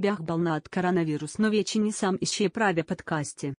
Бях от від но чи не сам іще правя подкасте.